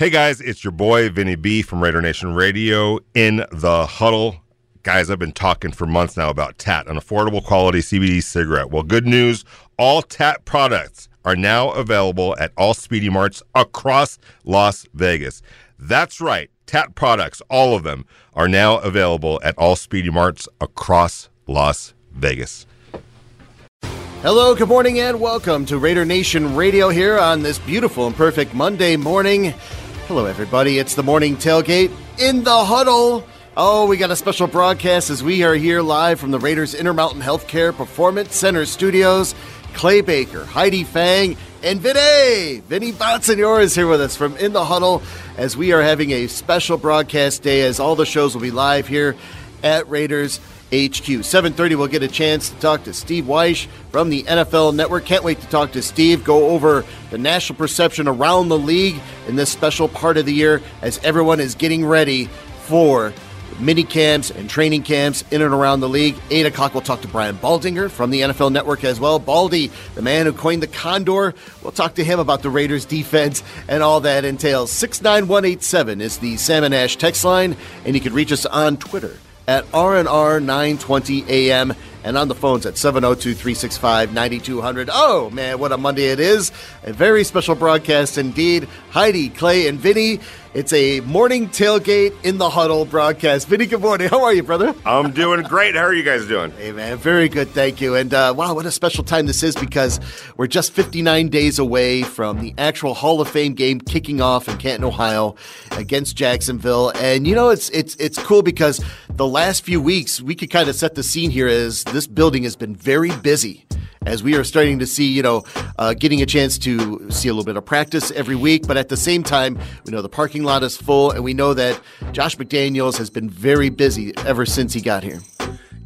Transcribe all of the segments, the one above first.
Hey guys, it's your boy Vinny B from Raider Nation Radio in the huddle. Guys, I've been talking for months now about TAT, an affordable quality CBD cigarette. Well, good news all TAT products are now available at all Speedy Marts across Las Vegas. That's right, TAT products, all of them, are now available at all Speedy Marts across Las Vegas. Hello, good morning, and welcome to Raider Nation Radio here on this beautiful and perfect Monday morning. Hello, everybody. It's the morning tailgate in the huddle. Oh, we got a special broadcast as we are here live from the Raiders Intermountain Healthcare Performance Center studios. Clay Baker, Heidi Fang, and Vinny. Vinny Bonsignore is here with us from In the Huddle as we are having a special broadcast day as all the shows will be live here at Raiders HQ. 7:30 we'll get a chance to talk to Steve Wyche from the NFL Network. Can't wait to talk to Steve, go over the national perception around the league in this special part of the year as everyone is getting ready for mini camps and training camps in and around the league. 8 o'clock, we'll talk to Brian Baldinger from the NFL Network as well. Baldy, the man who coined the Condor, we'll talk to him about the Raiders defense and all that entails. 69187 is the Salmon Ash text line, and you can reach us on Twitter at RNR 920 AM and on the phones at 702 365 9200. Oh, man, what a Monday it is. A very special broadcast indeed. Heidi, Clay, and Vinny. It's a morning tailgate in the huddle broadcast. Vinny, good morning. How are you, brother? I'm doing great. How are you guys doing? Hey, man, very good. Thank you. And uh, wow, what a special time this is because we're just 59 days away from the actual Hall of Fame game kicking off in Canton, Ohio against Jacksonville. And, you know, it's, it's, it's cool because the last few weeks, we could kind of set the scene here as this building has been very busy as we are starting to see, you know, uh, getting a chance to see a little bit of practice every week. But at the same time, we know the parking lot is full, and we know that Josh McDaniels has been very busy ever since he got here.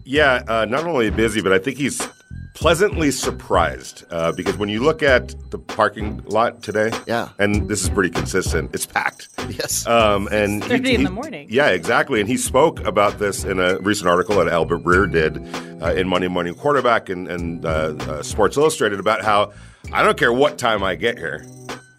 Yeah, uh, not only busy, but I think he's pleasantly surprised uh, because when you look at the parking lot today, yeah, and this is pretty consistent, it's packed. Yes, um, and he, in he, the morning. Yeah, exactly. And he spoke about this in a recent article that Albert Breer did uh, in Monday Morning Quarterback and, and uh, uh, Sports Illustrated about how I don't care what time I get here.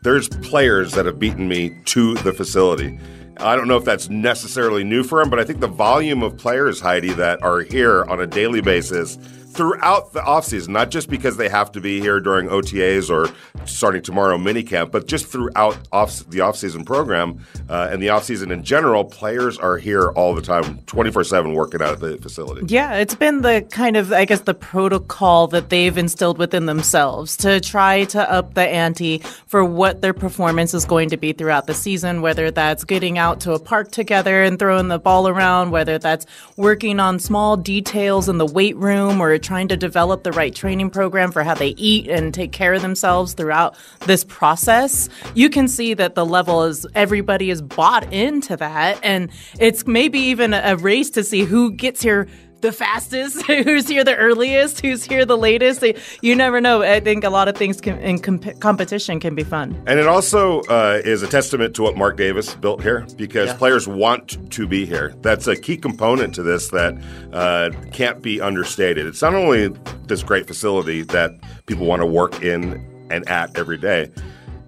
There's players that have beaten me to the facility. I don't know if that's necessarily new for him, but I think the volume of players, Heidi, that are here on a daily basis throughout the offseason, not just because they have to be here during OTAs or starting tomorrow minicamp, but just throughout off, the offseason program uh, and the offseason in general, players are here all the time, 24 7 working out at the facility. Yeah, it's been the kind of, I guess, the protocol that they've instilled within themselves to try to up the ante for what their performance is going to be throughout the season, whether that's getting out to a park together and throwing the ball around, whether that's working on small details in the weight room or trying to develop the right training program for how they eat and take care of themselves throughout this process, you can see that the level is everybody is bought into that. And it's maybe even a race to see who gets here the fastest, who's here the earliest, who's here the latest. You never know. I think a lot of things can, in comp- competition can be fun. And it also uh, is a testament to what Mark Davis built here because yeah. players want to be here. That's a key component to this that uh, can't be understated. It's not only this great facility that people want to work in and at every day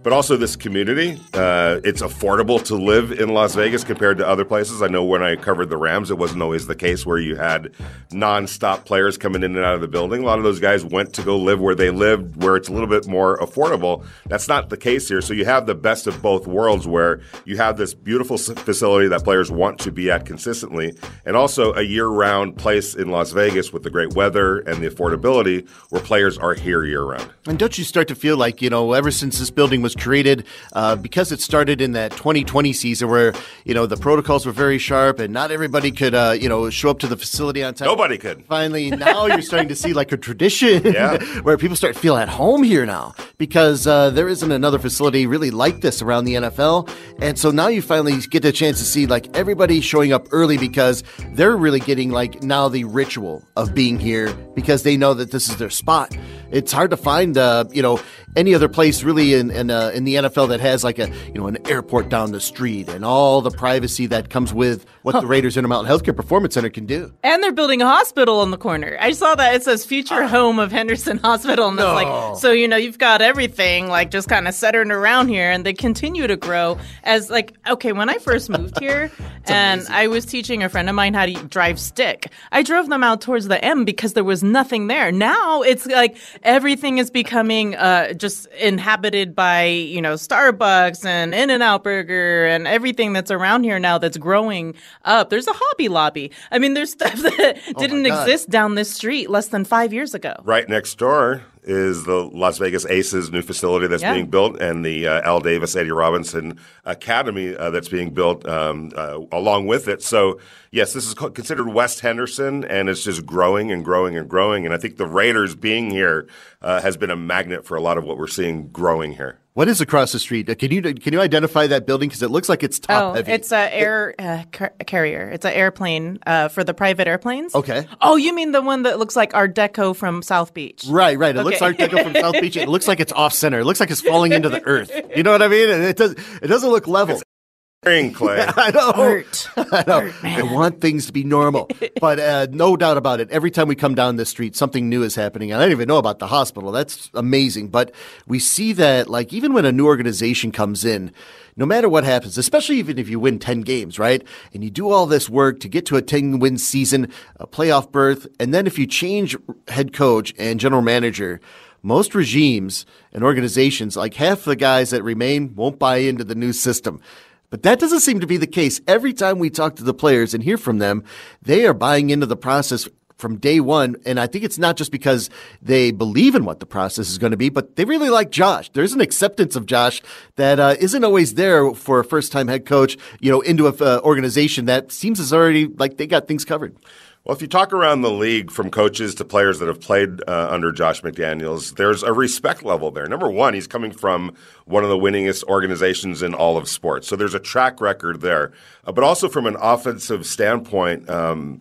but also this community. Uh, it's affordable to live in Las Vegas compared to other places. I know when I covered the Rams, it wasn't always the case where you had nonstop players coming in and out of the building. A lot of those guys went to go live where they lived, where it's a little bit more affordable. That's not the case here. So you have the best of both worlds where you have this beautiful facility that players want to be at consistently, and also a year round place in Las Vegas with the great weather and the affordability where players are here year round. And don't you start to feel like, you know, ever since this building was created uh, because it started in that 2020 season where you know the protocols were very sharp and not everybody could uh, you know show up to the facility on time. Nobody could. Finally, now you're starting to see like a tradition yeah. where people start to feel at home here now because uh, there isn't another facility really like this around the NFL, and so now you finally get a chance to see like everybody showing up early because they're really getting like now the ritual of being here because they know that this is their spot. It's hard to find uh, you know any other place really in, in uh, in the NFL that has like a you know an airport down the street and all the privacy that comes with what huh. the Raiders Intermountain Healthcare Performance Center can do. And they're building a hospital in the corner. I saw that it says future uh, home of Henderson Hospital, and no. like so you know you've got everything like just kind of centered around here, and they continue to grow as like okay when I first moved here and amazing. I was teaching a friend of mine how to drive stick. I drove them out towards the M because there was nothing there. Now it's like everything is becoming uh, just inhabited by you know Starbucks and In and Out Burger and everything that's around here now that's growing up. There's a Hobby Lobby. I mean, there's stuff that oh didn't exist down this street less than five years ago. Right next door is the Las Vegas Aces new facility that's yeah. being built, and the uh, Al Davis Eddie Robinson Academy uh, that's being built um, uh, along with it. So, yes, this is considered West Henderson, and it's just growing and growing and growing. And I think the Raiders being here uh, has been a magnet for a lot of what we're seeing growing here. What is across the street? Can you can you identify that building because it looks like it's top oh, heavy? It's an air uh, car- carrier. It's an airplane uh, for the private airplanes. Okay. Oh, you mean the one that looks like Art Deco from South Beach? Right, right. It okay. looks Art Deco from South Beach. It looks like it's off center. It looks like it's falling into the earth. You know what I mean? It does. It doesn't look level. Clay. I know. Art. I know. Art, I want things to be normal, but uh, no doubt about it. Every time we come down this street, something new is happening. And I don't even know about the hospital. That's amazing. But we see that, like, even when a new organization comes in, no matter what happens, especially even if you win 10 games, right? And you do all this work to get to a 10 win season, a playoff berth, and then if you change head coach and general manager, most regimes and organizations, like half the guys that remain, won't buy into the new system. But that doesn't seem to be the case. Every time we talk to the players and hear from them, they are buying into the process from day one. And I think it's not just because they believe in what the process is going to be, but they really like Josh. There's an acceptance of Josh that uh, not always there for a first time head coach, you know, into an uh, organization that seems as already like they got things covered. Well, if you talk around the league from coaches to players that have played uh, under Josh McDaniels, there's a respect level there. Number one, he's coming from one of the winningest organizations in all of sports. So there's a track record there. Uh, but also from an offensive standpoint, um,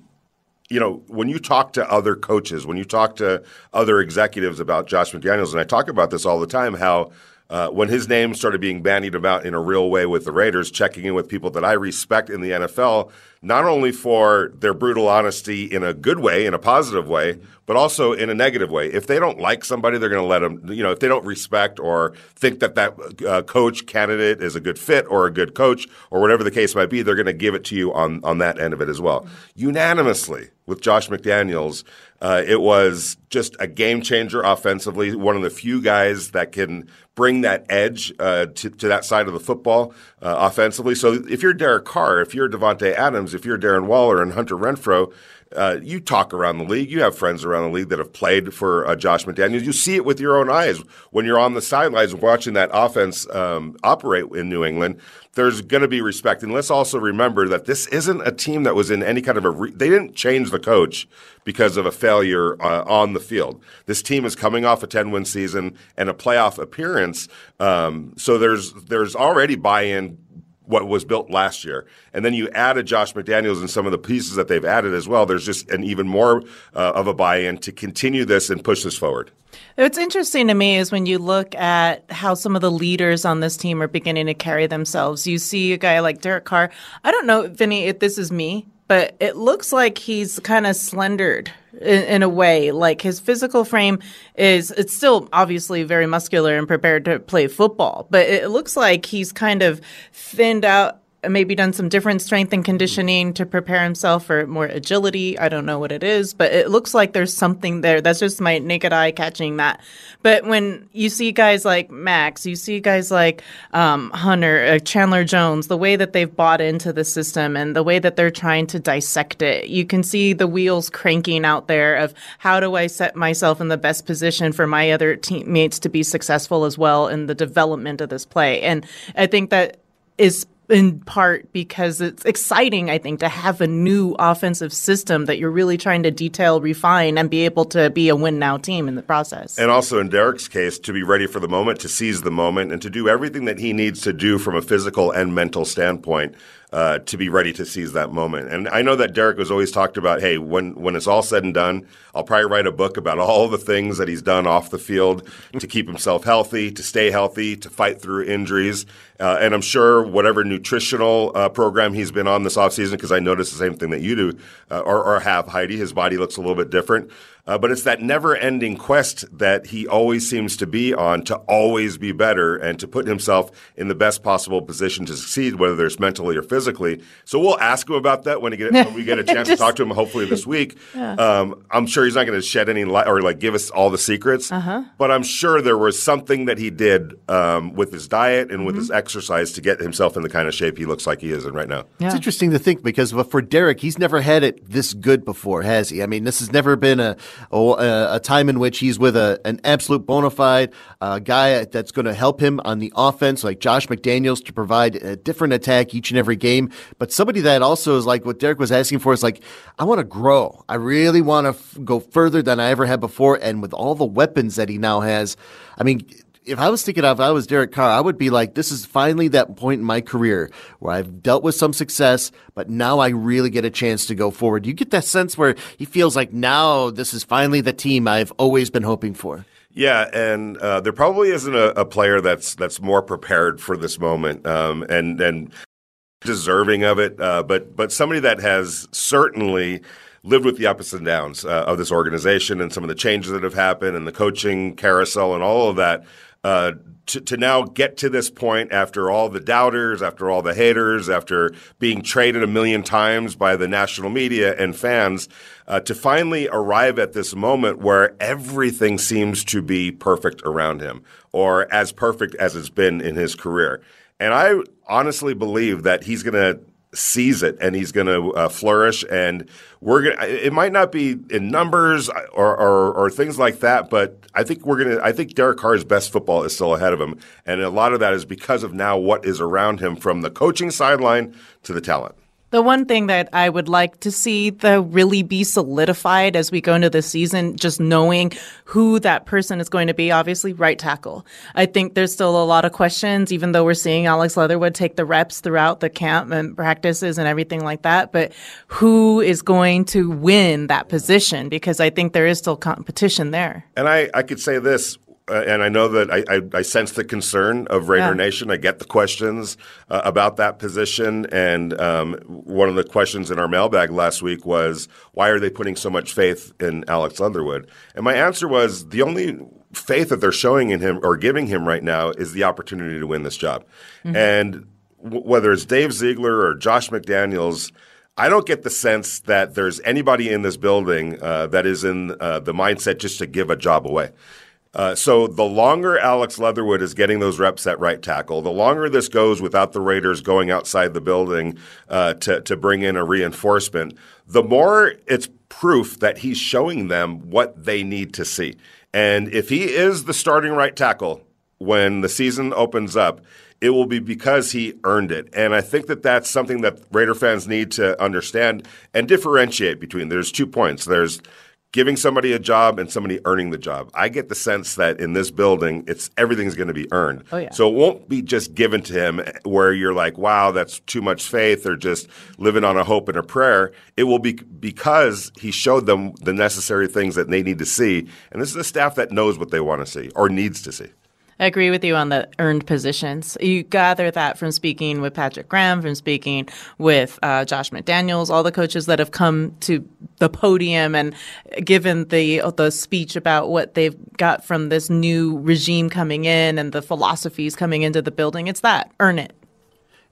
you know, when you talk to other coaches, when you talk to other executives about Josh McDaniels, and I talk about this all the time, how uh, when his name started being bandied about in a real way with the Raiders, checking in with people that I respect in the NFL, not only for their brutal honesty in a good way, in a positive way, but also in a negative way. If they don't like somebody, they're going to let them, you know, if they don't respect or think that that uh, coach candidate is a good fit or a good coach or whatever the case might be, they're going to give it to you on, on that end of it as well. Unanimously with Josh McDaniels, uh, it was just a game changer offensively, one of the few guys that can bring that edge uh, to, to, that side of the football uh, offensively. So if you're Derek Carr, if you're Davante Adams, if you're Darren Waller and Hunter Renfrow, uh, you talk around the league. You have friends around the league that have played for uh, Josh McDaniels. You see it with your own eyes when you're on the sidelines watching that offense um, operate in New England. There's going to be respect, and let's also remember that this isn't a team that was in any kind of a. Re- they didn't change the coach because of a failure uh, on the field. This team is coming off a 10 win season and a playoff appearance, um, so there's there's already buy-in what was built last year. And then you add a Josh McDaniels and some of the pieces that they've added as well. There's just an even more uh, of a buy-in to continue this and push this forward. What's interesting to me is when you look at how some of the leaders on this team are beginning to carry themselves. You see a guy like Derek Carr. I don't know, Vinny, if this is me, but it looks like he's kind of slendered in, in, a way. Like his physical frame is, it's still obviously very muscular and prepared to play football, but it looks like he's kind of thinned out maybe done some different strength and conditioning to prepare himself for more agility. I don't know what it is, but it looks like there's something there. That's just my naked eye catching that. But when you see guys like Max, you see guys like um, Hunter, uh, Chandler Jones, the way that they've bought into the system and the way that they're trying to dissect it, you can see the wheels cranking out there of how do I set myself in the best position for my other teammates to be successful as well in the development of this play. And I think that is in part because it's exciting, I think, to have a new offensive system that you're really trying to detail, refine, and be able to be a win now team in the process. And also in Derek's case, to be ready for the moment, to seize the moment, and to do everything that he needs to do from a physical and mental standpoint uh, to be ready to seize that moment. And I know that Derek has always talked about, hey, when when it's all said and done, I'll probably write a book about all the things that he's done off the field to keep himself healthy, to stay healthy, to fight through injuries. Uh, and I'm sure whatever nutritional uh, program he's been on this offseason, because I noticed the same thing that you do uh, or, or have, Heidi, his body looks a little bit different. Uh, but it's that never ending quest that he always seems to be on to always be better and to put himself in the best possible position to succeed, whether it's mentally or physically. So we'll ask him about that when, get, when we get a chance Just, to talk to him, hopefully this week. Yeah. Um, I'm sure he's not going to shed any light or like give us all the secrets, uh-huh. but I'm sure there was something that he did um, with his diet and with mm-hmm. his exercise to get himself in the kind of shape he looks like he is in right now. Yeah. It's interesting to think because for Derek, he's never had it this good before, has he? I mean, this has never been a a, a time in which he's with a, an absolute bona fide uh, guy that's going to help him on the offense, like Josh McDaniels, to provide a different attack each and every game. But somebody that also is like what Derek was asking for is like, I want to grow. I really want to f- go further than I ever had before. And with all the weapons that he now has, I mean, if I was thinking of, I was Derek Carr, I would be like, this is finally that point in my career where I've dealt with some success, but now I really get a chance to go forward. You get that sense where he feels like now this is finally the team I've always been hoping for. Yeah, and uh, there probably isn't a, a, player that's that's more prepared for this moment, um, and and deserving of it. Uh, but but somebody that has certainly lived with the ups and downs uh, of this organization and some of the changes that have happened and the coaching carousel and all of that. Uh, to, to, now get to this point after all the doubters, after all the haters, after being traded a million times by the national media and fans, uh, to finally arrive at this moment where everything seems to be perfect around him or as perfect as it's been in his career. And I honestly believe that he's going to sees it and he's going to uh, flourish and we're going to it might not be in numbers or, or, or things like that but i think we're going to i think derek carr's best football is still ahead of him and a lot of that is because of now what is around him from the coaching sideline to the talent the one thing that I would like to see the really be solidified as we go into the season, just knowing who that person is going to be, obviously right tackle. I think there's still a lot of questions, even though we're seeing Alex Leatherwood take the reps throughout the camp and practices and everything like that. But who is going to win that position? Because I think there is still competition there. And I, I could say this uh, and I know that I, I, I, sense the concern of Raider yeah. Nation. I get the questions uh, about that position. And um, one of the questions in our mailbag last week was, why are they putting so much faith in Alex Leatherwood? And my answer was, the only faith that they're showing in him or giving him right now is the opportunity to win this job. Mm-hmm. And w- whether it's Dave Ziegler or Josh McDaniels, I don't get the sense that there's anybody in this building uh, that is in uh, the mindset just to give a job away. Uh, so the longer Alex Leatherwood is getting those reps at right tackle, the longer this goes without the Raiders going outside the building uh, to to bring in a reinforcement, the more it's proof that he's showing them what they need to see. And if he is the starting right tackle when the season opens up, it will be because he earned it. And I think that that's something that Raider fans need to understand and differentiate between. There's two points. There's giving somebody a job and somebody earning the job. I get the sense that in this building, it's everything's going to be earned. Oh, yeah. So it won't be just given to him eh, where you're like, wow, that's too much faith or just living on a hope and a prayer. It will be because he showed them the necessary things that they need to see. And this is a staff that knows what they want to see or needs to see. I agree with you on the earned positions. You gather that from speaking with Patrick Graham, from speaking with uh, Josh McDaniels, all the coaches that have come to the podium and given the the speech about what they've got from this new regime coming in and the philosophies coming into the building. It's that earn it.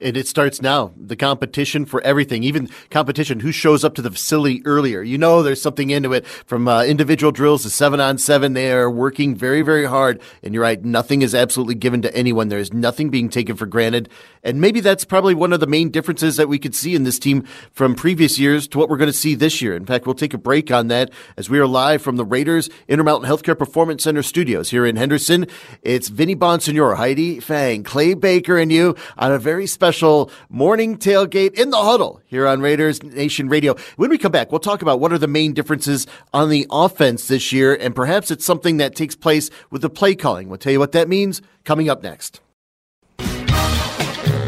And it starts now. The competition for everything, even competition who shows up to the facility earlier. You know, there's something into it from uh, individual drills to seven on seven. They are working very, very hard. And you're right, nothing is absolutely given to anyone. There's nothing being taken for granted. And maybe that's probably one of the main differences that we could see in this team from previous years to what we're going to see this year. In fact, we'll take a break on that as we are live from the Raiders Intermountain Healthcare Performance Center studios here in Henderson. It's Vinny Bonsignore, Heidi Fang, Clay Baker, and you on a very special special morning tailgate in the huddle here on Raiders Nation Radio. When we come back, we'll talk about what are the main differences on the offense this year, and perhaps it's something that takes place with the play calling. We'll tell you what that means coming up next.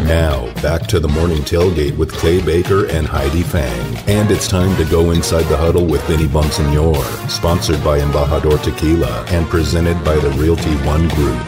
Now, back to the morning tailgate with Clay Baker and Heidi Fang. And it's time to go inside the huddle with Vinny Bonsignore, sponsored by Embajador Tequila and presented by the Realty One Group.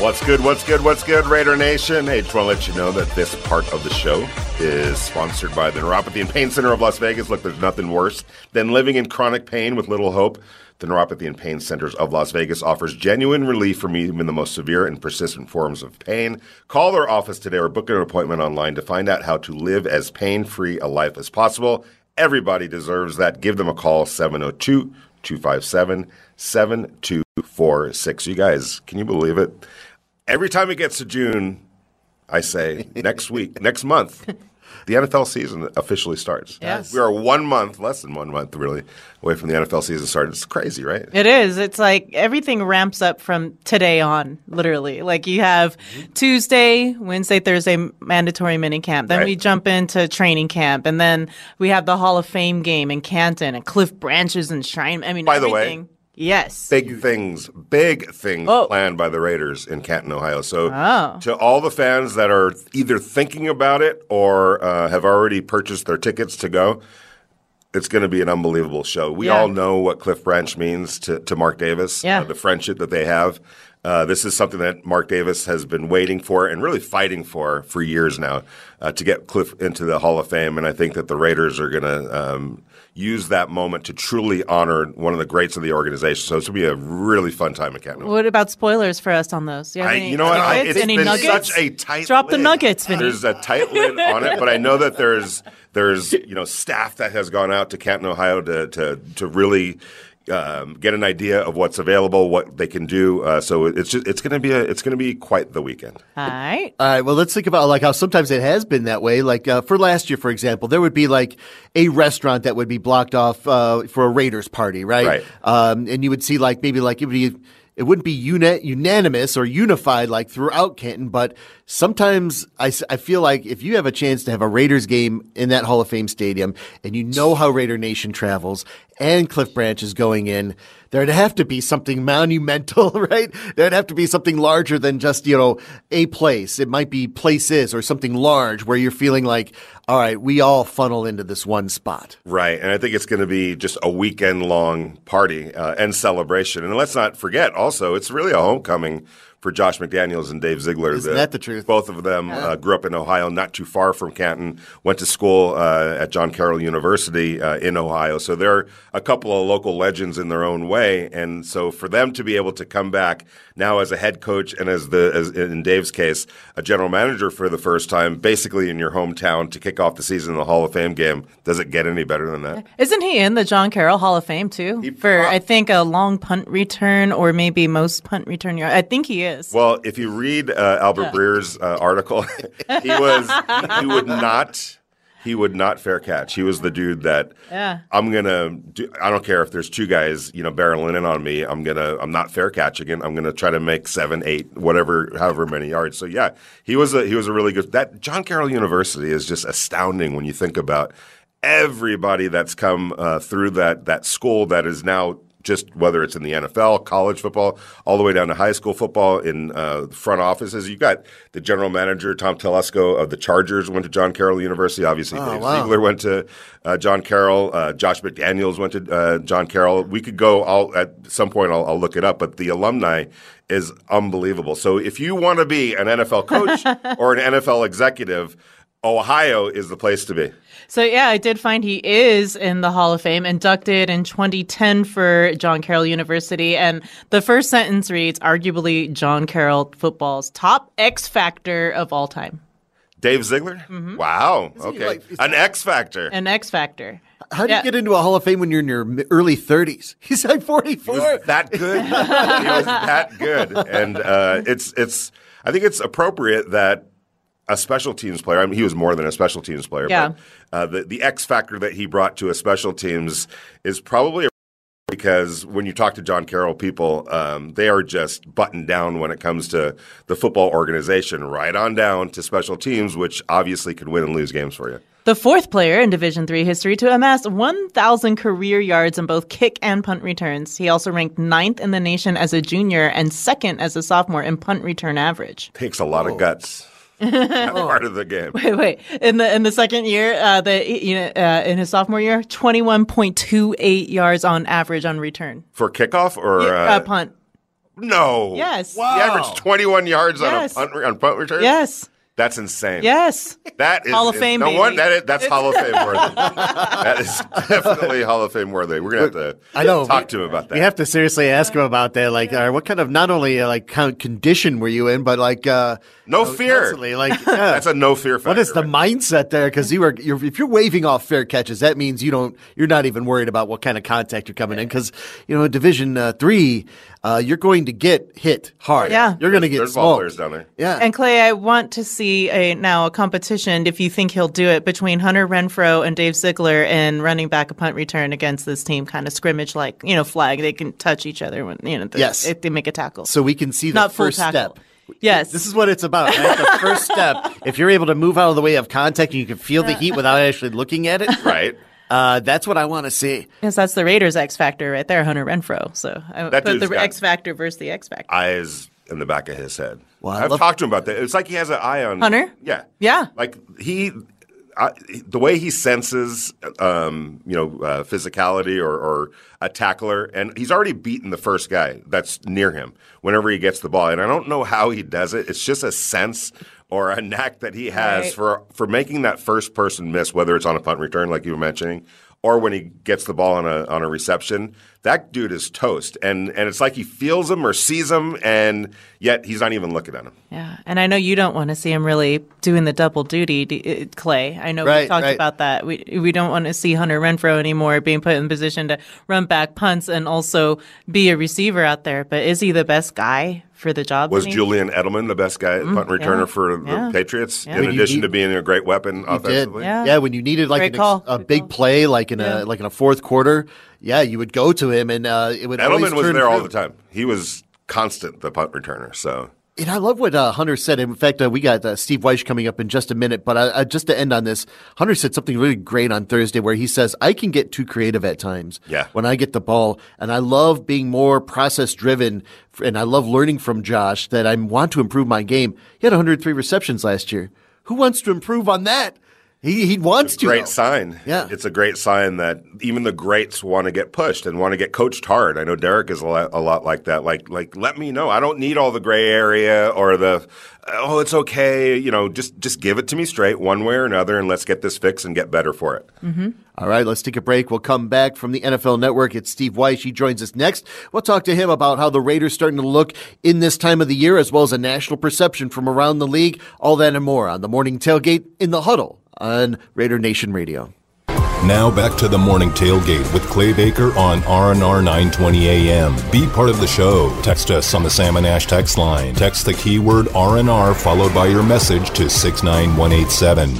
What's good? What's good? What's good, Raider Nation? Hey, just want to let you know that this part of the show is sponsored by the Neuropathy and Pain Center of Las Vegas. Look, there's nothing worse than living in chronic pain with little hope. The Neuropathy and Pain Centers of Las Vegas offers genuine relief from even the most severe and persistent forms of pain. Call their office today or book an appointment online to find out how to live as pain free a life as possible. Everybody deserves that. Give them a call, 702 257 7246. You guys, can you believe it? Every time it gets to June, I say next week, next month, the NFL season officially starts. Yes. We are one month, less than one month, really, away from the NFL season starting. It's crazy, right? It is. It's like everything ramps up from today on, literally. Like you have mm-hmm. Tuesday, Wednesday, Thursday mandatory mini camp. Then Right. we jump into training camp, and then we have the Hall of Fame game in Canton and Cliff Branches and Shrine. I mean, By the way, everything. Yes, Big things, big things Oh. planned by the Raiders in Canton, Ohio. So, Oh. to all the fans that are either thinking about it or uh, have already purchased their tickets to go, it's going to be an unbelievable show. We Yeah. all know what Cliff Branch means to, to Mark Davis, Yeah. uh, the friendship that they have. Uh, this is something that Mark Davis has been waiting for and really fighting for for years now uh, to get Cliff into the Hall of Fame. And I think that the Raiders are going to um, use that moment to truly honor one of the greats of the organization. So it's going to be a really fun time at Canton. What about spoilers for us on those? You I, any you know what? I, it's any been nuggets? such a tight. Drop the nuggets, Vinny. There's a tight lid on it, but I know that there's there's you know staff that has gone out to Canton, Ohio, to to to really. Um, get an idea of what's available, what they can do. Uh, so it's just it's going to be a it's going to be quite the weekend. All right. All right. Well, let's think about like how sometimes it has been that way. Like uh, for last year, for example, there would be like a restaurant that would be blocked off uh, for a Raiders party, right? Right. Um, and you would see like maybe like it would be. It wouldn't be uni- unanimous or unified like throughout Canton, but sometimes I, I feel like if you have a chance to have a Raiders game in that Hall of Fame stadium and you know how Raider Nation travels and Cliff Branch is going in, there'd have to be something monumental, right? There'd have to be something larger than just, you know, a place. It might be places or something large where you're feeling like, all right, we all funnel into this one spot. Right, and I think it's going to be just a weekend long party uh, and celebration. And let's not forget, also, it's really a homecoming for Josh McDaniels and Dave Ziegler. Isn't that the truth? Both of them uh, grew up in Ohio, not too far from Canton. Went to school uh, at John Carroll University uh, in Ohio, so they're a couple of local legends in their own way. And so for them to be able to come back now as a head coach and as the as in Dave's case, a general manager for the first time, basically in your hometown to kick off the season in the Hall of Fame game, does it get any better than that? Isn't he in the John Carroll Hall of Fame too? For prob- I think a long punt return or maybe most punt return yard. I think he is. Well, if you read uh, Albert Breer's uh, article, he was he would not he would not fair catch. He was the dude that Yeah. I'm gonna do. I don't care if there's two guys you know barreling in on me. I'm gonna I'm not fair catching it. I'm gonna try to make seven, eight, whatever, however many yards. So yeah, he was a he was a really good. That John Carroll University is just astounding when you think about everybody that's come uh, through that that school that is now just whether it's in the NFL, college football, all the way down to high school football in uh, front offices. you've got the general manager Tom Telesco of the Chargers went to John Carroll University. Obviously, Dave wow. Ziegler went to uh, John Carroll. Uh, Josh McDaniels went to uh, John Carroll. We could go. I'll, at some point, I'll, I'll look it up. But the alumni is unbelievable. So if you want to be an NFL coach or an NFL executive, Ohio is the place to be. So yeah, I did find he is in the Hall of Fame, inducted in 2010 for John Carroll University, and the first sentence reads, "Arguably John Carroll football's top X factor of all time." Dave Ziegler? Wow. Okay. like- is- An X Factor. An X factor. How do Yeah. you get into a Hall of Fame when you're in your early 30s? He's like He 44. was that good. he was that good, and uh, it's it's. I think it's appropriate that a special teams player. I mean, he was more than a special teams player. Yeah. But, uh, the the X factor that he brought to a special teams is probably because when you talk to John Carroll people, um, they are just buttoned down when it comes to the football organization, right on down to special teams, which obviously could win and lose games for you. The fourth player in Division Three history to amass 1,000 career yards in both kick and punt returns. He also ranked ninth in the nation as a junior and second as a sophomore in punt return average. Takes a lot of guts. That's part of the game. Wait, wait. In the in the second year, uh, the you know uh, in his sophomore year, 21.28 yards on average on return. For kickoff or Yeah, uh, uh, punt. No. Yes. Wow. He averaged 21 yards Yes. on a punt, on punt return? Yes. That's insane. Yes. That is Hall of Fame, No baby. one. That is, that's Hall of Fame worthy. that is definitely Hall of Fame worthy. We're gonna have to I know. talk to him about that. We have to seriously ask him about that. Like, uh, what kind of not only uh, like kind of condition were you in, but like uh, no you know, fear. constantly, Like, yeah. That's a no fear factor. What is the right? mindset there? Because you were, you're, if you're waving off fair catches, that means you don't, you're not even worried about what kind of contact you're coming in. Because you know, Division uh, Three, uh, you're going to get hit hard. Yeah. you're going to get There's ball smoked. players down there. Yeah, And Clay, I want to see a now a competition, if you think he'll do it, between Hunter Renfrow and Dave Ziegler in running back a punt return against this team, kind of scrimmage like you know flag. They can touch each other when you know the, Yes. if they make a tackle. so we can see the Not first tackle. step. Yes. This is what it's about. Right? the first step. If you're able to move out of the way of contact and you can feel the heat without actually looking at it, Right. Uh, that's what I want to see. Yes, that's the Raiders X Factor right there, Hunter Renfrow. So I That put the X Factor versus the X Factor. Eyes in the back of his head. Well, I I've love- talked to him about that. It's like he has an eye on Hunter? Yeah. Yeah. Like he. I, the way he senses, um, you know, uh, physicality or, or a tackler, and he's already beaten the first guy that's near him whenever he gets the ball. And I don't know how he does it. It's just a sense or a knack that he has Right. for for making that first person miss, whether it's on a punt return, like you were mentioning, or when he gets the ball on a on a reception. That dude is toast, and and it's like he feels him or sees him, and yet he's not even looking at him. Yeah, and I know you don't want to see him really doing the double duty, uh, Clay. I know we talked right. about that. We we don't want to see Hunter Renfrow anymore being put in position to run back punts and also be a receiver out there. But is he the best guy for the job? Was that Julian Edelman the best guy punt returner yeah, for the yeah. Patriots, Yeah. in addition need- to being a great weapon He did. offensively? Yeah. Yeah, when you needed like Great an call. a Good big call. play, like in Yeah. a like in a fourth quarter, yeah, you would go to him, and uh, it would. Edelman was there all the time. He was constant, the punt returner. So And I love what uh, Hunter said. In fact, uh, we got uh, Steve Wyche coming up in just a minute. But just to end on this, Hunter said something really great on Thursday where he says, I can get too creative at times Yeah. when I get the ball. And I love being more process driven. And I love learning from Josh that I want to improve my game. He had 103 receptions last year. Who wants to improve on that? He, he wants to. great though. sign. Yeah. it's a great sign that even the greats want to get pushed and want to get coached hard. I know Derek is a lot, a lot like that. Like, like let me know. I don't need all the gray area or the oh, it's okay. You know, just just give it to me straight, one way or another, and let's get this fixed and get better for it. Mm-hmm. All right, let's take a break. We'll come back from the NFL Network. It's Steve Wyche. He joins us next. We'll talk to him about how the Raiders starting to look in this time of the year, as well as a national perception from around the league. All that and more on the morning tailgate in the huddle on Raider Nation Radio. Now back to the morning tailgate with Clay Baker on RNR 920 AM. Be part of the show. Text us on the Salmon Ash text line. Text the keyword RNR followed by your message to 69187.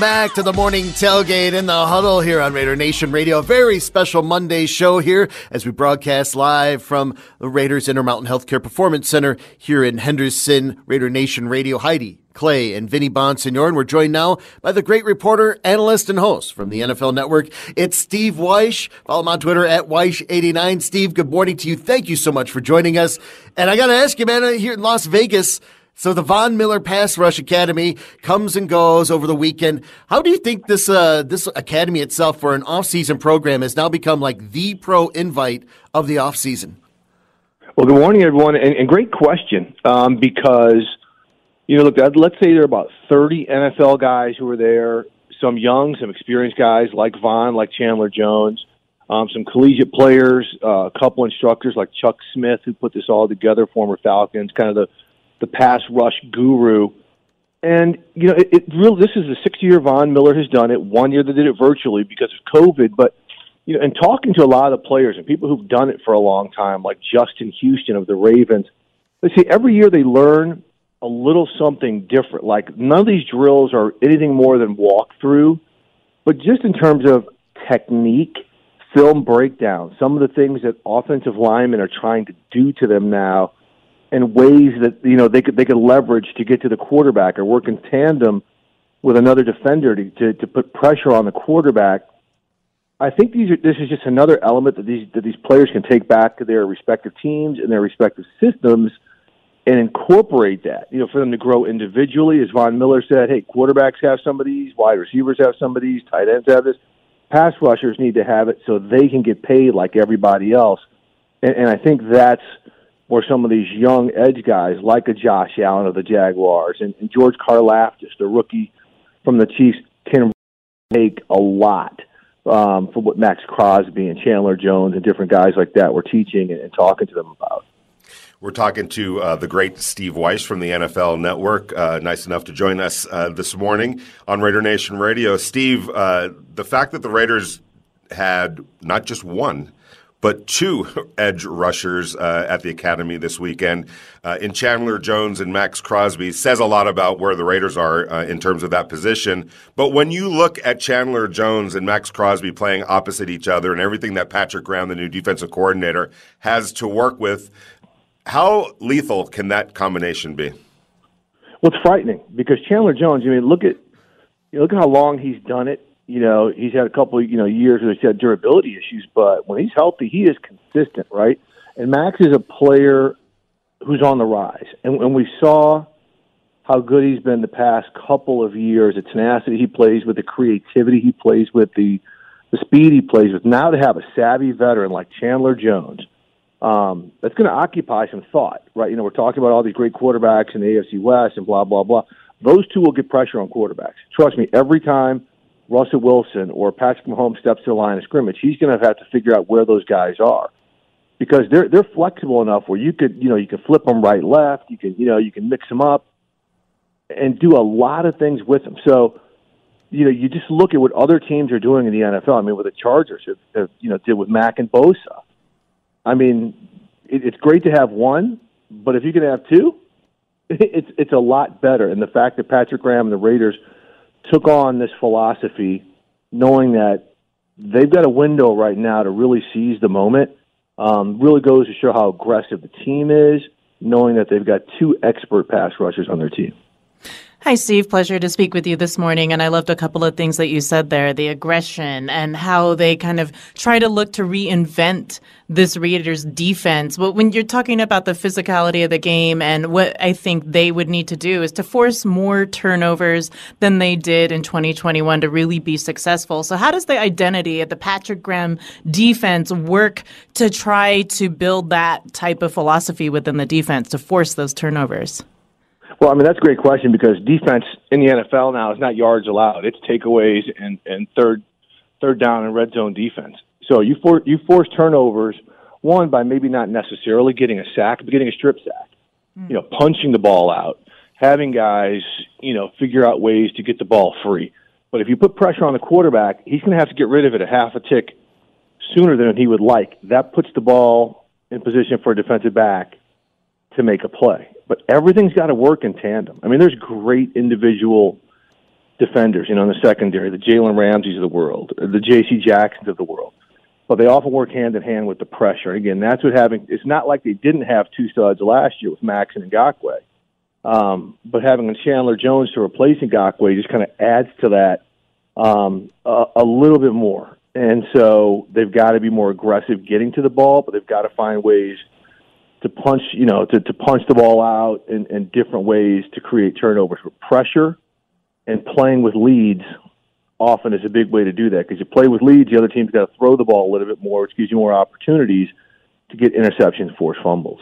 Back to the morning tailgate in the huddle here on Raider Nation Radio. A very special Monday show here as we broadcast live from the Raiders Intermountain Healthcare Performance Center here in Henderson. Raider Nation Radio. Heidi, Clay, and Vinny Bonsignore. And we're joined now by the great reporter, analyst, and host from the NFL Network. It's Steve Wyche. Follow him on Twitter at Wyche89. Steve, good morning to you. Thank you so much for joining us. And I got to ask you, man, here in Las Vegas, so the Von Miller Pass Rush Academy comes and goes over the weekend. How do you think this uh, this academy itself for an off-season program has now become like the pro invite of the off-season? Well, good morning, everyone, and, and great question um, because you know, look, let's say there are about thirty NFL guys who are there, some young, some experienced guys like Von, like Chandler Jones, um, some collegiate players, uh, a couple instructors like Chuck Smith who put this all together, former Falcons, kind of the the pass rush guru. And you know, it, it really this is the sixth year Von Miller has done it. One year they did it virtually because of COVID, but you know, and talking to a lot of the players and people who've done it for a long time, like Justin Houston of the Ravens, they say every year they learn a little something different. Like none of these drills are anything more than walkthrough, but just in terms of technique, film breakdown, some of the things that offensive linemen are trying to do to them now, and ways that you know they could they could leverage to get to the quarterback or work in tandem with another defender to to, to put pressure on the quarterback. I think these are, this is just another element that these that these players can take back to their respective teams and their respective systems and incorporate that. You know, for them to grow individually, as Von Miller said, hey, quarterbacks have some of these, wide receivers have some of these, tight ends have this pass rushers need to have it so they can get paid like everybody else. And, and I think that's where some of these young edge guys, like a Josh Allen of the Jaguars and, and George Karlaftis, the rookie from the Chiefs, can take a lot um, from what Maxx Crosby and Chandler Jones and different guys like that were teaching and, and talking to them about. We're talking to uh, the great Steve Wyche from the NFL Network. Uh, nice enough to join us uh, this morning on Raider Nation Radio. Steve, uh, the fact that the Raiders had not just one, but two edge rushers uh, at the academy this weekend uh, in Chandler Jones and Maxx Crosby says a lot about where the Raiders are uh, in terms of that position. But when you look at Chandler Jones and Maxx Crosby playing opposite each other and everything that Patrick Graham, the new defensive coordinator, has to work with, how lethal can that combination be? Well, it's frightening because Chandler Jones. I mean, look at you know, look at how long he's done it. You know, he's had a couple you know years where he's had durability issues, but when he's healthy, he is consistent, right? And Max is a player who's on the rise, and, and we saw how good he's been the past couple of years. The tenacity he plays with, the creativity he plays with, the the speed he plays with. Now to have a savvy veteran like Chandler Jones um, that's going to occupy some thought, right? You know, we're talking about all these great quarterbacks in the AFC West and blah, blah, blah. Those two will get pressure on quarterbacks. Trust me, every time Russell Wilson or Patrick Mahomes steps to the line of scrimmage, he's going to have to figure out where those guys are because they're they're flexible enough where you could you know you can flip them right left, you can you know you can mix them up and do a lot of things with them. So you know you just look at what other teams are doing in the NFL. I mean, what the Chargers have, have you know did with Mack and Bosa I mean, it, it's great to have one, but if you can have two, it's it's a lot better. And the fact that Patrick Graham and the Raiders took on this philosophy, knowing that they've got a window right now to really seize the moment, um, really goes to show how aggressive the team is, knowing that they've got two expert pass rushers on their team. Hi, Steve. Pleasure to speak with you this morning. And I loved a couple of things that you said there the aggression and how they kind of try to look to reinvent this Raiders defense. But when you're talking about the physicality of the game and what I think they would need to do is to force more turnovers than they did in 2021 to really be successful. So, how does the identity of the Patrick Graham defense work to try to build that type of philosophy within the defense to force those turnovers? Well, I mean that's a great question because defense in the NFL now is not yards allowed; it's takeaways and and third third down and red zone defense. So you for you force turnovers one by maybe not necessarily getting a sack, but getting a strip sack. Mm. You know, punching the ball out, having guys you know figure out ways to get the ball free. But if you put pressure on the quarterback, he's going to have to get rid of it a half a tick sooner than he would like. That puts the ball in position for a defensive back to make a play. But everything's got to work in tandem. I mean, there's great individual defenders, you know, in the secondary, the Jalen Ramseys of the world, the J.C. Jacksons of the world. But they often work hand in hand with the pressure. Again, that's what having. It's not like they didn't have two studs last year with Max and Ngakoue. Um, but having a Chandler Jones to replace Ngakoue just kind of adds to that um, a, a little bit more. And so they've got to be more aggressive getting to the ball, but they've got to find ways – to punch, you know, to, to punch the ball out in, in different ways to create turnovers with pressure and playing with leads often is a big way to do that because you play with leads, the other team's got to throw the ball a little bit more, which gives you more opportunities to get interceptions, force fumbles.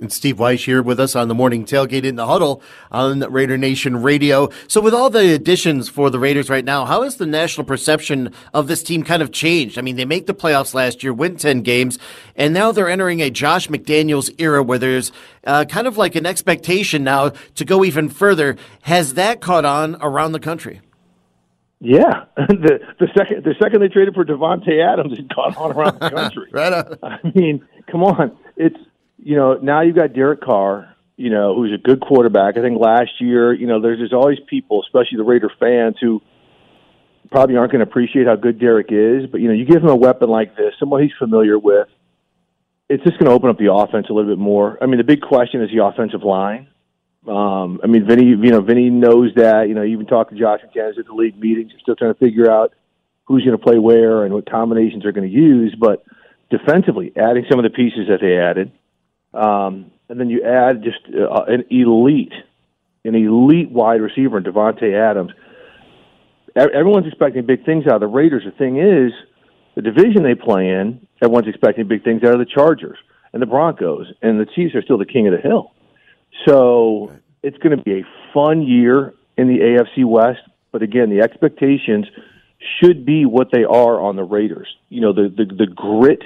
And Steve Wyche here with us on the morning tailgate in the huddle on Raider Nation Radio. So, with all the additions for the Raiders right now, how has the national perception of this team kind of changed? I mean, they make the playoffs last year, win 10 games, and now they're entering a Josh McDaniels era where there's uh, kind of like an expectation now to go even further. Has that caught on around the country? Yeah, the the second the second they traded for Davante Adams, it caught on around the country. right on. I mean, come on, it's you know, now you've got Derek Carr, you know, who's a good quarterback. I think last year, you know, there's, there's always people, especially the Raider fans, who probably aren't going to appreciate how good Derek is. But you know, you give him a weapon like this, someone he's familiar with, it's just going to open up the offense a little bit more. I mean, the big question is the offensive line. Um, I mean, Vinny, you know, Vinny knows that. You know, even talked to Josh McDaniels at the league meetings. He's still trying to figure out who's going to play where and what combinations they're going to use. But defensively, adding some of the pieces that they added, um, and then you add just uh, an elite, an elite wide receiver in Davante Adams. Everyone's expecting big things out of the Raiders. The thing is, the division they play in, everyone's expecting big things out of the Chargers and the Broncos, and the Chiefs are still the king of the hill. So it's going to be a fun year in the AFC West. But again, the expectations should be what they are on the Raiders. You know, the the, the grit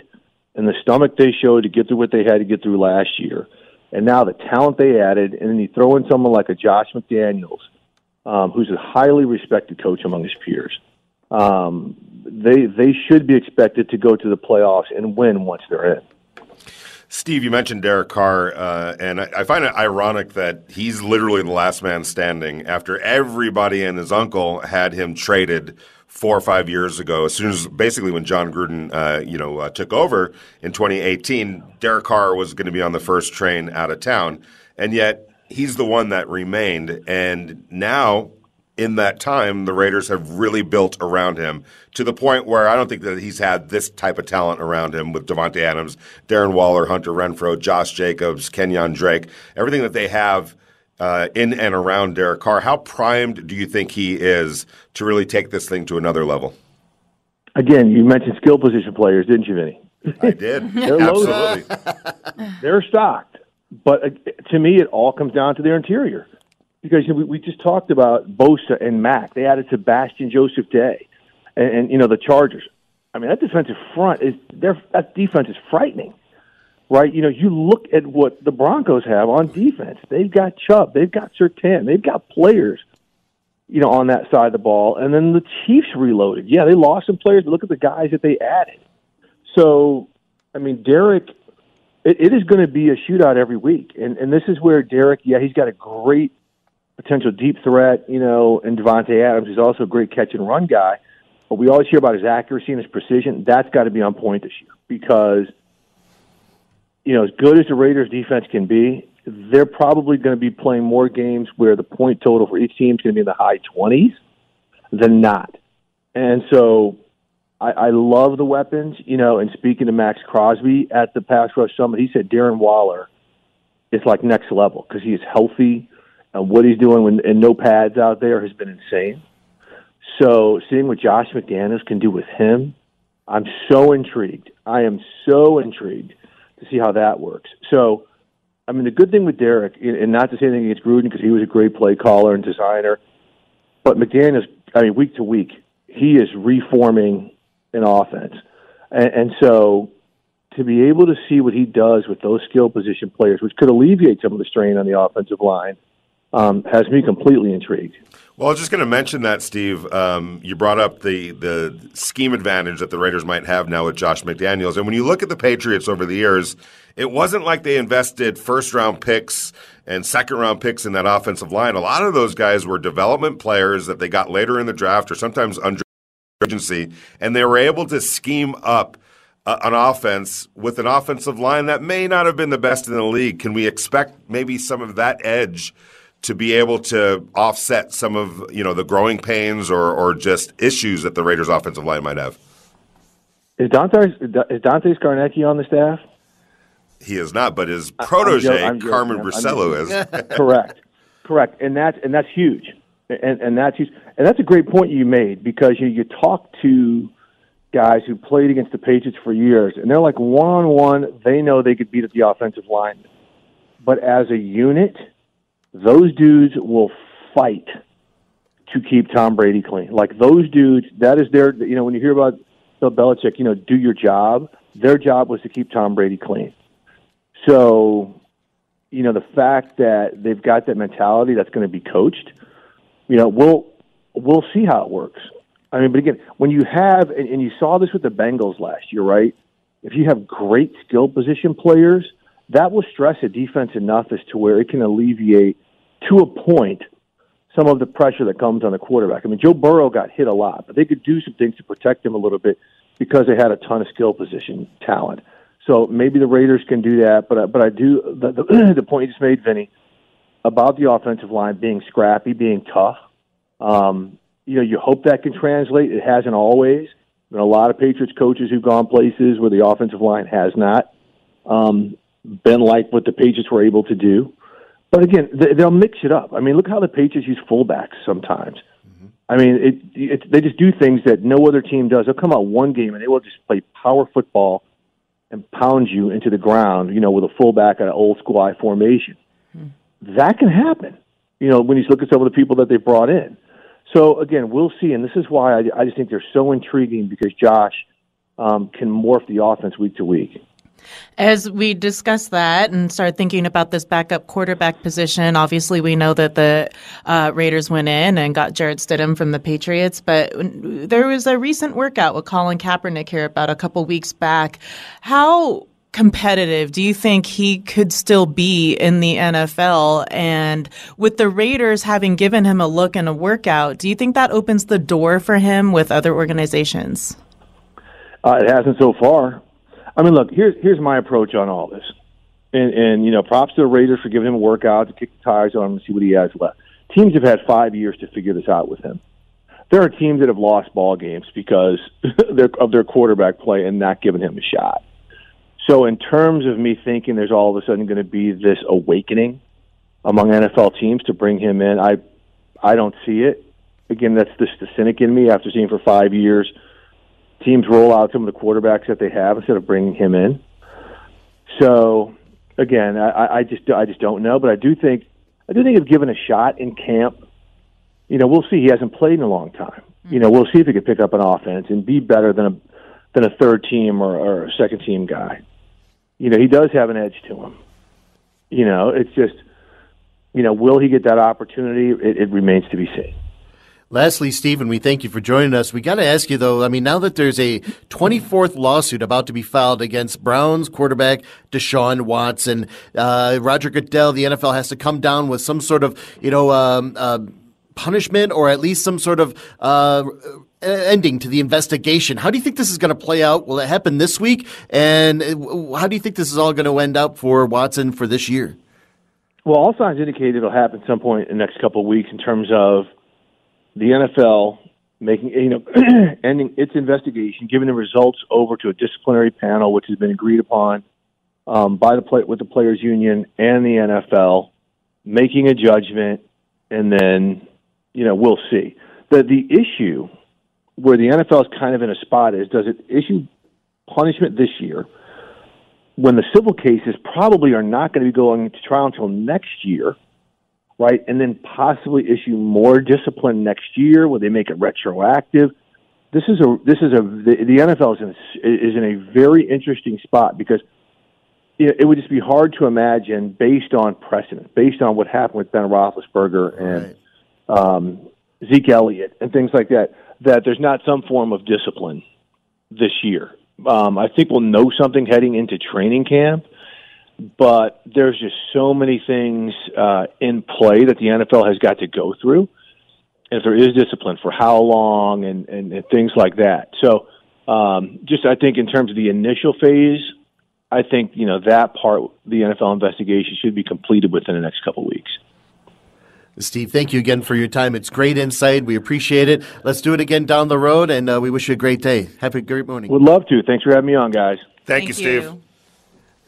and the stomach they showed to get through what they had to get through last year, and now the talent they added, and then you throw in someone like a Josh McDaniels, um, who's a highly respected coach among his peers. Um, they they should be expected to go to the playoffs and win once they're in. Steve, you mentioned Derek Carr, uh, and I, I, find it ironic that he's literally the last man standing after everybody and his uncle had him traded four or five years ago. As soon as basically when Jon Gruden, uh, you know, uh, took over in 2018, Derek Carr was going to be on the first train out of town, and yet he's the one that remained. And now in that time, the Raiders have really built around him to the point where I don't think that he's had this type of talent around him with Davante Adams, Darren Waller, Hunter Renfrow, Josh Jacobs, Kenyan Drake, everything that they have uh, in and around Derek Carr. How primed do you think he is to really take this thing to another level? Again, you mentioned skill position players, didn't you, Vinny? I did. They're Absolutely. They're stocked. But uh, to me, it all comes down to their interior because you know, we, we just talked about Bosa and Mack. They added Sebastian Joseph Day, and, and you know the Chargers. I mean, that defensive front is their that defense is frightening, right? You know, you look at what the Broncos have on defense. They've got Chubb, they've got Surtain, they've got players, you know, on that side of the ball. And then the Chiefs reloaded. Yeah, they lost some players. But look at the guys that they added. So, I mean, Derek, it, it is going to be a shootout every week, and and this is where Derek, yeah, he's got a great potential deep threat, you know, and Davante Adams is also a great catch and run guy. But we always hear about his accuracy and his precision. That's got to be on point this year because, you know, as good as the Raiders' defense can be, they're probably going to be playing more games where the point total for each team is going to be in the high 20s than not. And so I, I love the weapons, you know, and speaking to Maxx Crosby at the Pass Rush Summit, he said Darren Waller is like next level because he is healthy and what he's doing when, and no pads out there has been insane. So seeing what Josh McDaniels can do with him, I'm so intrigued. I am so intrigued to see how that works. So, I mean, the good thing with Derek, and not to say anything against Gruden because he was a great play caller and designer, but McDaniels, I mean, week to week, he is reforming an offense. And, and so to be able to see what he does with those skill position players, which could alleviate some of the strain on the offensive line – um, has me completely intrigued. Well, I was just going to mention that, Steve. Um, you brought up the the scheme advantage that the Raiders might have now with Josh McDaniels, and when you look at the Patriots over the years, it wasn't like they invested first round picks and second round picks in that offensive line. A lot of those guys were development players that they got later in the draft or sometimes under agency, and they were able to scheme up uh, an offense with an offensive line that may not have been the best in the league. Can we expect maybe some of that edge? To be able to offset some of you know the growing pains or or just issues that the Raiders' offensive line might have. Is Dante is Dante Scarnecchia on the staff? He is not, but his protege I'm Carmen Bricillo is. correct, correct, and that's and that's huge, and and that's huge, and that's a great point you made because you you talk to guys who played against the Patriots for years, and they're like one on one. They know they could beat up the offensive line, but as a unit those dudes will fight to keep Tom Brady clean. Like those dudes, that is their, you know, when you hear about Bill Belichick, you know, do your job. Their job was to keep Tom Brady clean. So, you know, the fact that they've got that mentality that's going to be coached, you know, we'll we'll see how it works. I mean, but again, when you have, and, and you saw this with the Bengals last year, right? If you have great skill position players, that will stress a defense enough as to where it can alleviate to a point some of the pressure that comes on the quarterback. I mean, Joe Burrow got hit a lot, but they could do some things to protect him a little bit because they had a ton of skill position talent. So maybe the Raiders can do that, but but I do the the, the point you just made, Vinny, about the offensive line being scrappy, being tough. Um, you know, you hope that can translate. It hasn't always. There a lot of Patriots coaches who've gone places where the offensive line has not um, been like what the Patriots were able to do. But again, they'll mix it up. I mean, look how the Patriots use fullbacks sometimes. Mm-hmm. I mean, it, it, they just do things that no other team does. They'll come out one game and they will just play power football and pound you into the ground, you know, with a fullback at an old school I formation. Mm-hmm. That can happen, you know, when you look at some of the people that they brought in. So again, we'll see, and this is why I, I just think they're so intriguing because Josh um, can morph the offense week to week. As we discuss that and start thinking about this backup quarterback position, obviously we know that the uh, Raiders went in and got Jarrett Stidham from the Patriots, but there was a recent workout with Colin Kaepernick here about a couple weeks back. How competitive do you think he could still be in the NFL? And with the Raiders having given him a look and a workout, do you think that opens the door for him with other organizations? Uh, it hasn't so far. I mean, look, here's here's my approach on all this, and and you know, props to the Raiders for giving him a workout to kick the tires on him and see what he has left. Teams have had five years to figure this out with him. There are teams that have lost ball games because of their quarterback play and not giving him a shot. So, in terms of me thinking there's all of a sudden going to be this awakening among NFL teams to bring him in, I I don't see it. Again, that's just the cynic in me after seeing for five years teams roll out some of the quarterbacks that they have instead of bringing him in. So again, I, I just I just don't know, but I do think I do think if given a shot in camp, you know, we'll see. He hasn't played in a long time. You know, we'll see if he can pick up an offense and be better than a than a third team or, or a second team guy. You know, he does have an edge to him. You know, it's just, you know, will he get that opportunity? It, it remains to be seen. Lastly, Stephen, we thank you for joining us. We got to ask you though. I mean, now that there's a 24th lawsuit about to be filed against Browns quarterback Deshaun Watson, uh, Roger Goodell, the NFL has to come down with some sort of, you know, um, uh, punishment or at least some sort of uh, ending to the investigation. How do you think this is going to play out? Will it happen this week? And uh, how do you think this is all going to end up for Watson for this year? Well, all signs indicate it'll happen at some point in the next couple of weeks in terms of the NFL making you know ending its investigation, giving the results over to a disciplinary panel, which has been agreed upon um, by the play, with the players' union and the NFL, making a judgment, and then you know we'll see. the The issue where the NFL is kind of in a spot is: does it issue punishment this year? When the civil cases probably are not going to be going to trial until next year, right? And then possibly issue more discipline next year where they make it retroactive. This is a this is a the, the NFL is in, is in a very interesting spot because it would just be hard to imagine based on precedent, based on what happened with Ben Roethlisberger and right. um, Zeke Elliott and things like that, that there's not some form of discipline this year. Um, I think we'll know something heading into training camp but there's just so many things uh, in play that the NFL has got to go through. And if there is discipline, for how long, and, and, and things like that. So, um, just I think in terms of the initial phase, I think you know that part, the NFL investigation should be completed within the next couple weeks. Steve, thank you again for your time. It's great insight. We appreciate it. Let's do it again down the road, and uh, we wish you a great day. Have a great morning. Would love to. Thanks for having me on, guys. Thank, thank you, Steve. You.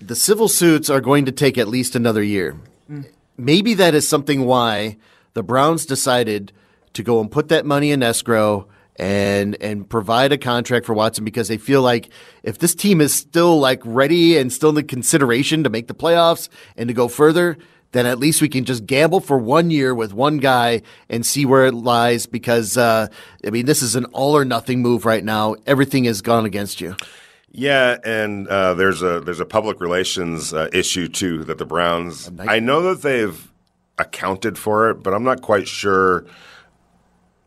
The civil suits are going to take at least another year. Mm. Maybe that is something why the Browns decided to go and put that money in escrow and and provide a contract for Watson because they feel like if this team is still like ready and still in the consideration to make the playoffs and to go further, then at least we can just gamble for one year with one guy and see where it lies because uh, I mean this is an all or nothing move right now. Everything is gone against you. Yeah, and uh, there's a there's a public relations uh, issue too that the Browns. I know that they've accounted for it, but I'm not quite sure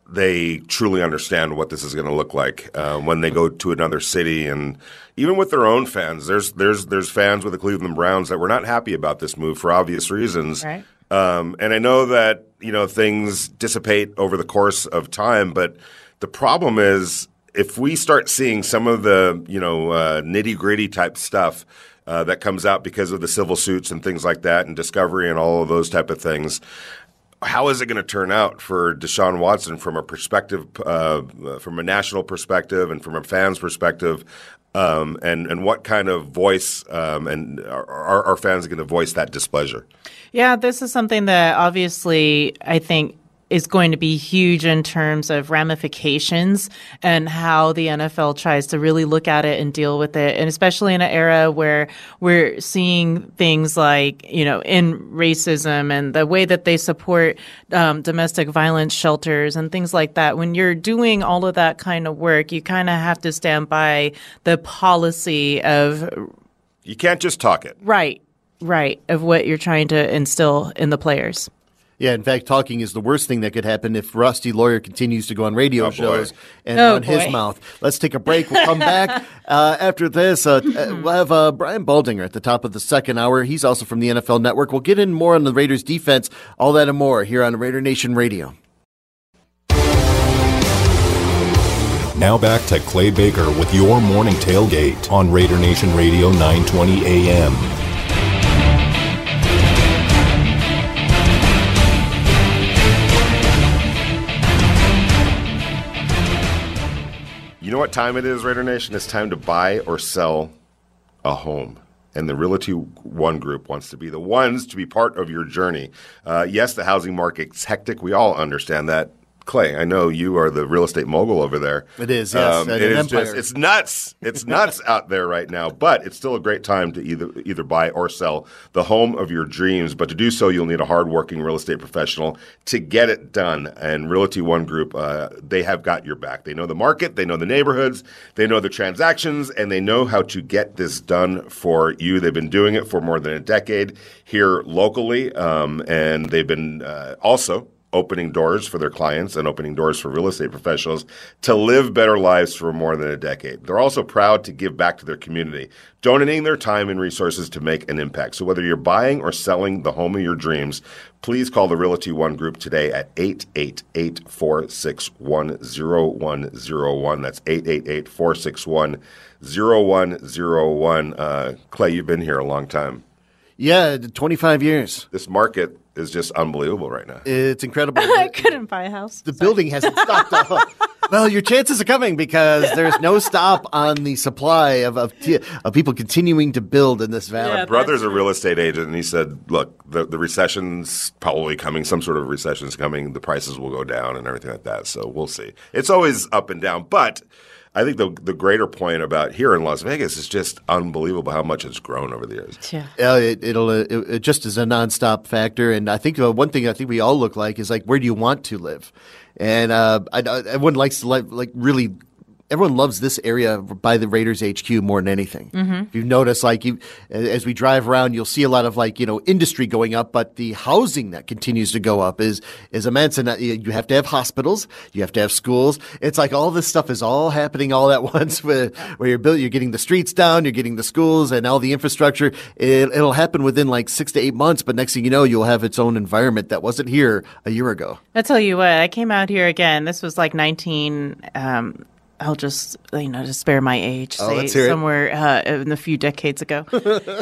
they truly understand what this is going to look like uh, when they go to another city, and even with their own fans. There's there's there's fans with the Cleveland Browns that were not happy about this move for obvious reasons. Right. Um, and I know that you know things dissipate over the course of time, but the problem is if we start seeing some of the you know uh, nitty gritty type stuff. Uh, that comes out because of the civil suits and things like that, and discovery and all of those type of things how is it going to turn out for Deshaun Watson from a perspective, uh, from a national perspective, and from a fan's perspective? Um, and and what kind of voice um, and are, are fans going to voice that displeasure? Yeah, this is something that obviously I think is going to be huge in terms of ramifications and how the NFL tries to really look at it and deal with it. And especially in an era where we're seeing things like, you know, in racism and the way that they support um, domestic violence shelters and things like that. When you're doing all of that kind of work, you kind of have to stand by the policy of. You can't just talk it. Right, right, of what you're trying to instill in the players. Yeah, in fact, talking is the worst thing that could happen if Rusty Lawyer continues to go on radio Oh, shows boy. and Oh, run his mouth. Let's take a break. We'll come back uh, after this. Uh, uh, we'll have uh, Brian Baldinger at the top of the second hour. He's also from the NFL Network. We'll get in more on the Raiders defense, all that and more here on Raider Nation Radio. Now back to Clay Baker with your morning tailgate on Raider Nation Radio 920 AM. Know what time it is, Raider Nation? It's time to buy or sell a home. And the Realty One Group wants to be the ones to be part of your journey. Uh, yes, the housing market's hectic. We all understand that. Clay, I know you are the real estate mogul over there. Um, It is, yes, and it is just, it's nuts. It's nuts out there right now. But it's still a great time to either either buy or sell the home of your dreams. But to do so, you'll need a hardworking real estate professional to get it done. And Realty One Group, uh, they have got your back. They know the market, they know the neighborhoods, they know the transactions, and they know how to get this done for you. They've been doing it for more than a decade here locally, um, and they've been uh, also opening doors for their clients and opening doors for real estate professionals to live better lives for more than a decade. They're also proud to give back to their community, donating their time and resources to make an impact. So whether you're buying or selling the home of your dreams, please call the Realty One Group today at 888 461 0101. That's 888 461 0101. Uh, Clay, you've been here a long time. Yeah, 25 years. This market is just unbelievable right now. It's incredible. I couldn't buy a house. the building hasn't stopped. up. well, your chances are coming because there's no stop on the supply of of, of people continuing to build in this valley. Yeah, brother's a real estate agent, and he said, "Look, the the recession's probably coming. Some sort of recession's coming. The prices will go down and everything like that. So we'll see. It's always up and down, but." I think the the greater point about here in Las Vegas is just unbelievable how much it's grown over the years. Yeah. Yeah, it, it'll uh, it, it just is a nonstop factor, and I think uh, one thing I think we all look like is like where do you want to live, and uh, I, I, everyone likes to live, like really. Everyone loves this area by the Raiders HQ more than anything. If you've noticed, like you, as we drive around, you'll see a lot of like you know industry going up, but the housing that continues to go up is is immense. And uh, you you have to have hospitals, you have to have schools. It's like all this stuff is all happening all at once. Where where you're built, you're getting the streets down, you're getting the schools, and all the infrastructure. It, it'll happen within like six to eight months, but next thing you know, you'll have its own environment that wasn't here a year ago. I tell you what, I came out here again. This was like 19. Um, I'll just you know to spare my age, Oh, say let's hear it. somewhere uh, in a few decades ago,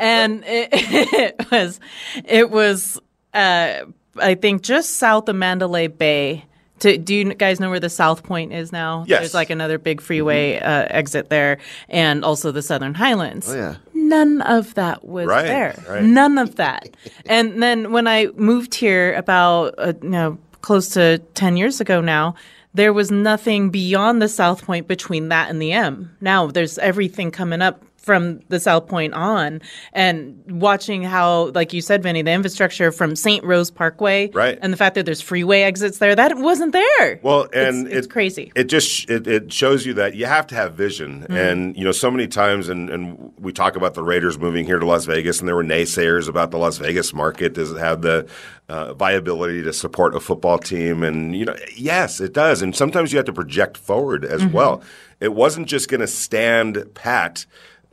and it, it was it was uh, I think just south of Mandalay Bay. To, do you guys know where the South Point is now? Yes. There's like another big freeway uh, exit there, and also the Southern Highlands. Oh yeah. None of that was Right, there. right. None of that. and then when I moved here about uh, you know close to 10 years ago now, there was nothing beyond the South Point between that and the M. Now there's everything coming up from the South Point on and watching how like you said Vinny the infrastructure from St. Rose Parkway Right. and the fact that there's freeway exits there that wasn't there. Well, and it's, it's it- crazy. It just it, it shows you that you have to have vision, Mm-hmm. and you know so many times, and, and we talk about the Raiders moving here to Las Vegas, and there were naysayers about the Las Vegas market. Does it have the uh, viability to support a football team? And you know, yes, it does. And sometimes you have to project forward as Mm-hmm. well. It wasn't just going to stand pat.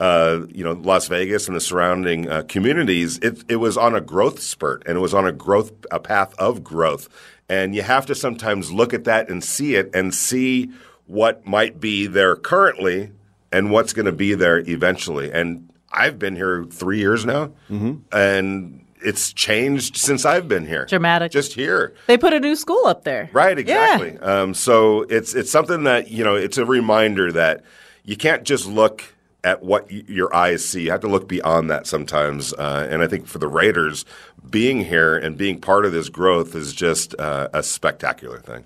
Uh, you know, Las Vegas and the surrounding uh, communities, it, it was on a growth spurt and it was on a growth, a path of growth. And you have to sometimes look at that and see it and see what might be there currently and what's going to be there eventually. And I've been here three years now, mm-hmm. and it's changed since I've been here. Dramatic. Just here. They put a new school up there. Right, exactly. Yeah. Um, so it's it's something that, you know, it's a reminder that you can't just look at what your eyes see. You have to look beyond that sometimes. Uh, and I think for the Raiders, being here and being part of this growth is just uh, a spectacular thing.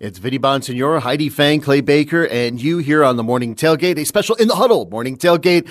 It's Vinny Bonsignore, Heidi Fang, Clay Baker, and you here on the Morning Tailgate, a special In the Huddle Morning Tailgate.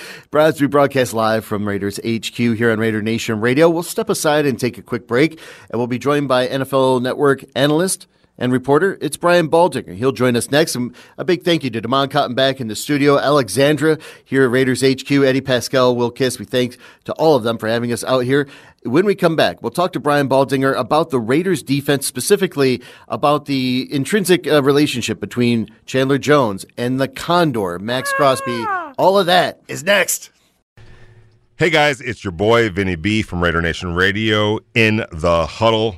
We broadcast live from Raiders HQ here on Raider Nation Radio, we'll step aside and take a quick break, and we'll be joined by NFL Network analyst and reporter, it's Brian Baldinger. He'll join us next. And a big thank you to Damon Cotton back in the studio, Alexandra here at Raiders HQ, Eddie Pascal, Will Kiss. We thank to all of them for having us out here. When we come back, we'll talk to Brian Baldinger about the Raiders defense, specifically about the intrinsic uh, relationship between Chandler Jones and the Condor, Maxx Crosby. All of that is next. Hey guys, it's your boy Vinny B from Raider Nation Radio in the huddle.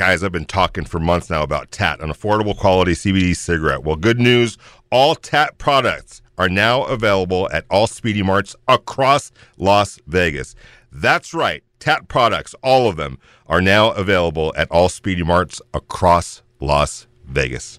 Guys, I've been talking for months now about TAT, an affordable quality CBD cigarette. Well, good news all TAT products are now available at all Speedy Marts across Las Vegas. That's right, TAT products, all of them, are now available at all Speedy Marts across Las Vegas.